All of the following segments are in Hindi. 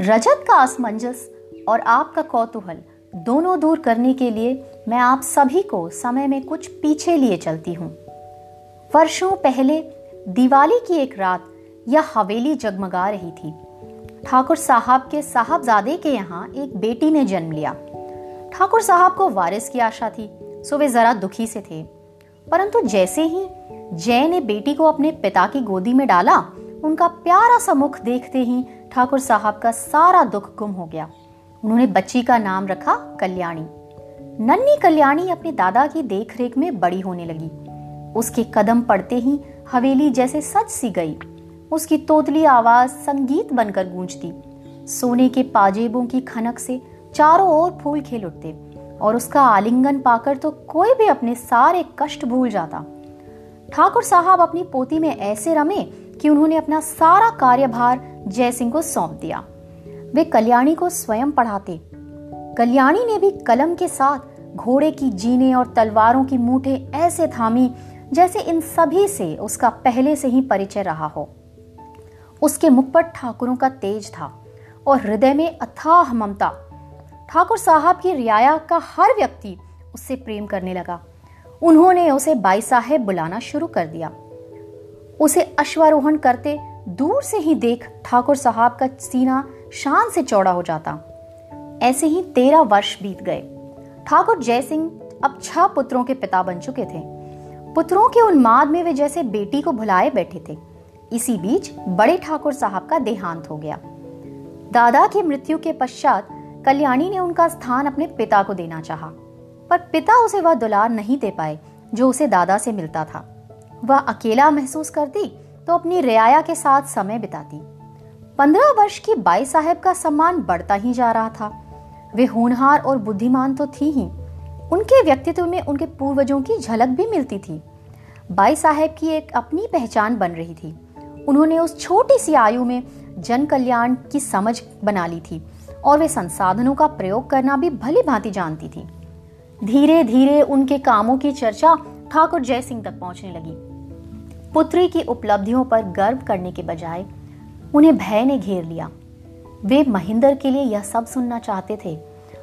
रजत का असमंजस और आपका कौतूहल दोनों दूर करने के लिए मैं आप सभी को समय में कुछ पीछे लिए चलती हूँ। वर्षों पहले दिवाली की एक रात यह हवेली जगमगा रही थी। ठाकुर साहब के साहबजादे के यहाँ एक बेटी ने जन्म लिया। ठाकुर साहब को वारिस की आशा थी, सो वे जरा दुखी से थे। परंतु जैसे ही जय ने बेटी को अपने पिता की गोदी में डाला, उनका प्यारा सा मुख देखते ही ठाकुर साहब का सारा दुख गुम हो गया। उन्होंने बच्ची का नाम रखा कल्याणी। नन्नी कल्याणी अपने दादा की देखरेख में बड़ी होने लगी। उसके कदम पड़ते ही हवेली जैसे सच सी गई। उसकी तोतली आवाज़ संगीत बनकर गूंजती। सोने के पाजेबों की खनक से चारों ओर फूल खेल उठते और उसका आलिंगन पाकर तो कोई भी अपने सारे कष्ट भूल जाता। ठाकुर साहब अपनी पोती में ऐसे रमे कि उन्होंने अपना सारा कार्यभार जयसिंह को सौंप दिया। वे कल्याणी को स्वयं पढ़ाते। कल्याणी ने भी कलम के साथ घोड़े की जीने और तलवारों की मूठे ऐसे थामी, जैसे इन सभी से उसका पहले से ही परिचय रहा हो। उसके मुख पर ठाकुरों का तेज था और हृदय में अथाह ममता। ठाकुर साहब की रियाया का हर व्यक्ति उससे प्रेम करने लगा। उन्होंने उसे बाई साहेब बुलाना शुरू कर दिया। उसे अश्वारोहण करते दूर से ही देख ठाकुर साहब का सीना शान से चौड़ा हो जाता। ऐसे ही तेरह वर्ष बीत गए। ठाकुर जयसिंह अब छह पुत्रों के पिता बन चुके थे। पुत्रों के उन्माद में वे जैसे बेटी को भुलाए बैठे थे। इसी बीच बड़े ठाकुर साहब का देहांत हो गया। दादा की मृत्यु के पश्चात कल्याणी ने उनका स्थान अपने पिता को देना चाहा, पर पिता उसे वह दुलार नहीं दे पाए जो उसे दादा से मिलता था। वह अकेला महसूस करती तो अपनी रियाया के साथ समय बिताती। पंद्रह वर्ष की बाई साहेब का सम्मान बढ़ता ही जा रहा था। वे होनहार और बुद्धिमान तो थी ही। उनके व्यक्तित्व में उनके पूर्वजों की झलक भी मिलती थी। बाई साहेब की एक अपनी पहचान बन रही थी। उन्होंने उस छोटी सी आयु में जन कल्याण की समझ बना ली थी और वे संसाधनों का प्रयोग करना भी भली भांति जानती थी। धीरे धीरे उनके कामों की चर्चा ठाकुर जय सिंह तक पहुँचने लगी। पुत्री की उपलब्धियों पर गर्व करने के बजाय उन्हें भय ने घेर लिया। वे महेंद्र के लिए यह सब सुनना चाहते थे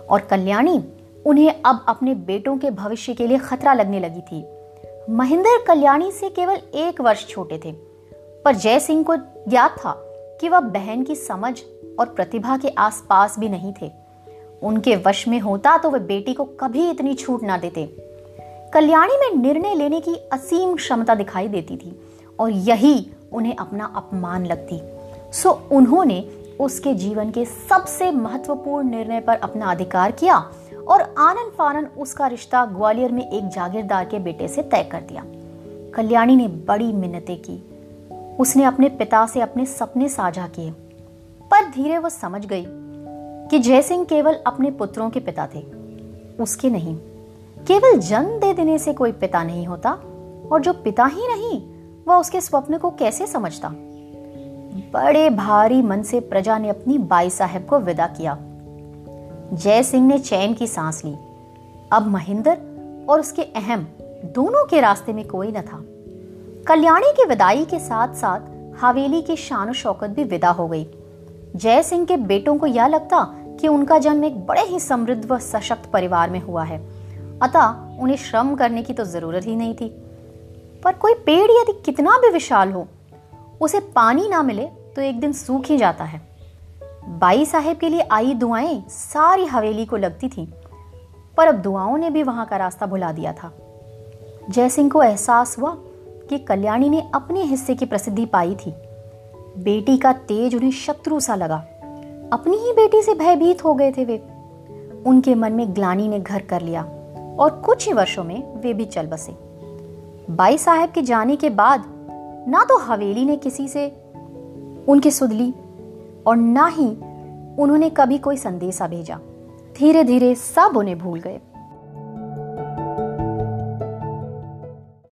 और कल्याणी उन्हें अब अपने बेटों के भविष्य के लिए खतरा लगने लगी थी। महेंद्र कल्याणी से केवल एक वर्ष छोटे थे, पर जय सिंह को ज्ञात था कि वह बहन की समझ और प्रतिभा के आसपास भी नहीं थे। उनके वश में होता तो वह बेटी को कभी इतनी छूट ना देते। कल्याणी में निर्णय लेने की असीम क्षमता दिखाई देती थी और यही उन्हें अपना अपमान लगती। सो उन्होंने उसके जीवन के सबसे महत्वपूर्ण निर्णय पर अपना अधिकार किया और आनंद फानन उसका रिश्ता ग्वालियर में एक जागीरदार के बेटे से तय कर दिया। कल्याणी ने बड़ी मिन्नतें की। उसने अपने पिता से अपने सपने साझा किए, पर धीरे वह समझ गई कि जयसिंह केवल अपने पुत्रों के पिता थे, उसके नहीं। केवल जन्म दे देने से कोई पिता नहीं होता, और जो पिता ही नहीं, वह उसके स्वप्न को कैसे समझता? बड़े भारी मन से प्रजा ने अपनी बाई साहब को विदा किया। जय सिंह ने चैन की सांस ली। अब महेंद्र और उसके अहम दोनों के रास्ते में कोई न था। कल्याणी की विदाई के साथ साथ हवेली की शान शौकत भी विदा हो गई। जय सिंह के बेटों को यह लगता कि उनका जन्म एक बड़े ही समृद्ध व सशक्त परिवार में हुआ है। अतः उन्हें श्रम करने की तो ज़रूरत ही नहीं थी। पर कोई पेड़ यदि कितना भी विशाल हो, उसे पानी ना मिले तो एक दिन सूख ही जाता है। बाई साहेब के लिए आई दुआएँ सारी हवेली को लगती थी, पर अब दुआओं ने भी वहाँ का रास्ता भुला दिया था। जयसिंह को एहसास हुआ कि कल्याणी ने अपने हिस्से की प्रसिद्धि पाई थी। बेटी का तेज उन्हें शत्रु सा लगा। अपनी ही बेटी से भयभीत हो गए थे वे। उनके मन में ग्लानी ने घर कर लिया। और कुछ ही वर्षों में वे भी चल बसे। बाई साहब के जाने के बाद ना तो हवेली ने किसी से उनकी सुध ली और ना ही उन्होंने कभी कोई संदेशा भेजा। धीरे धीरे सब उन्हें भूल गए।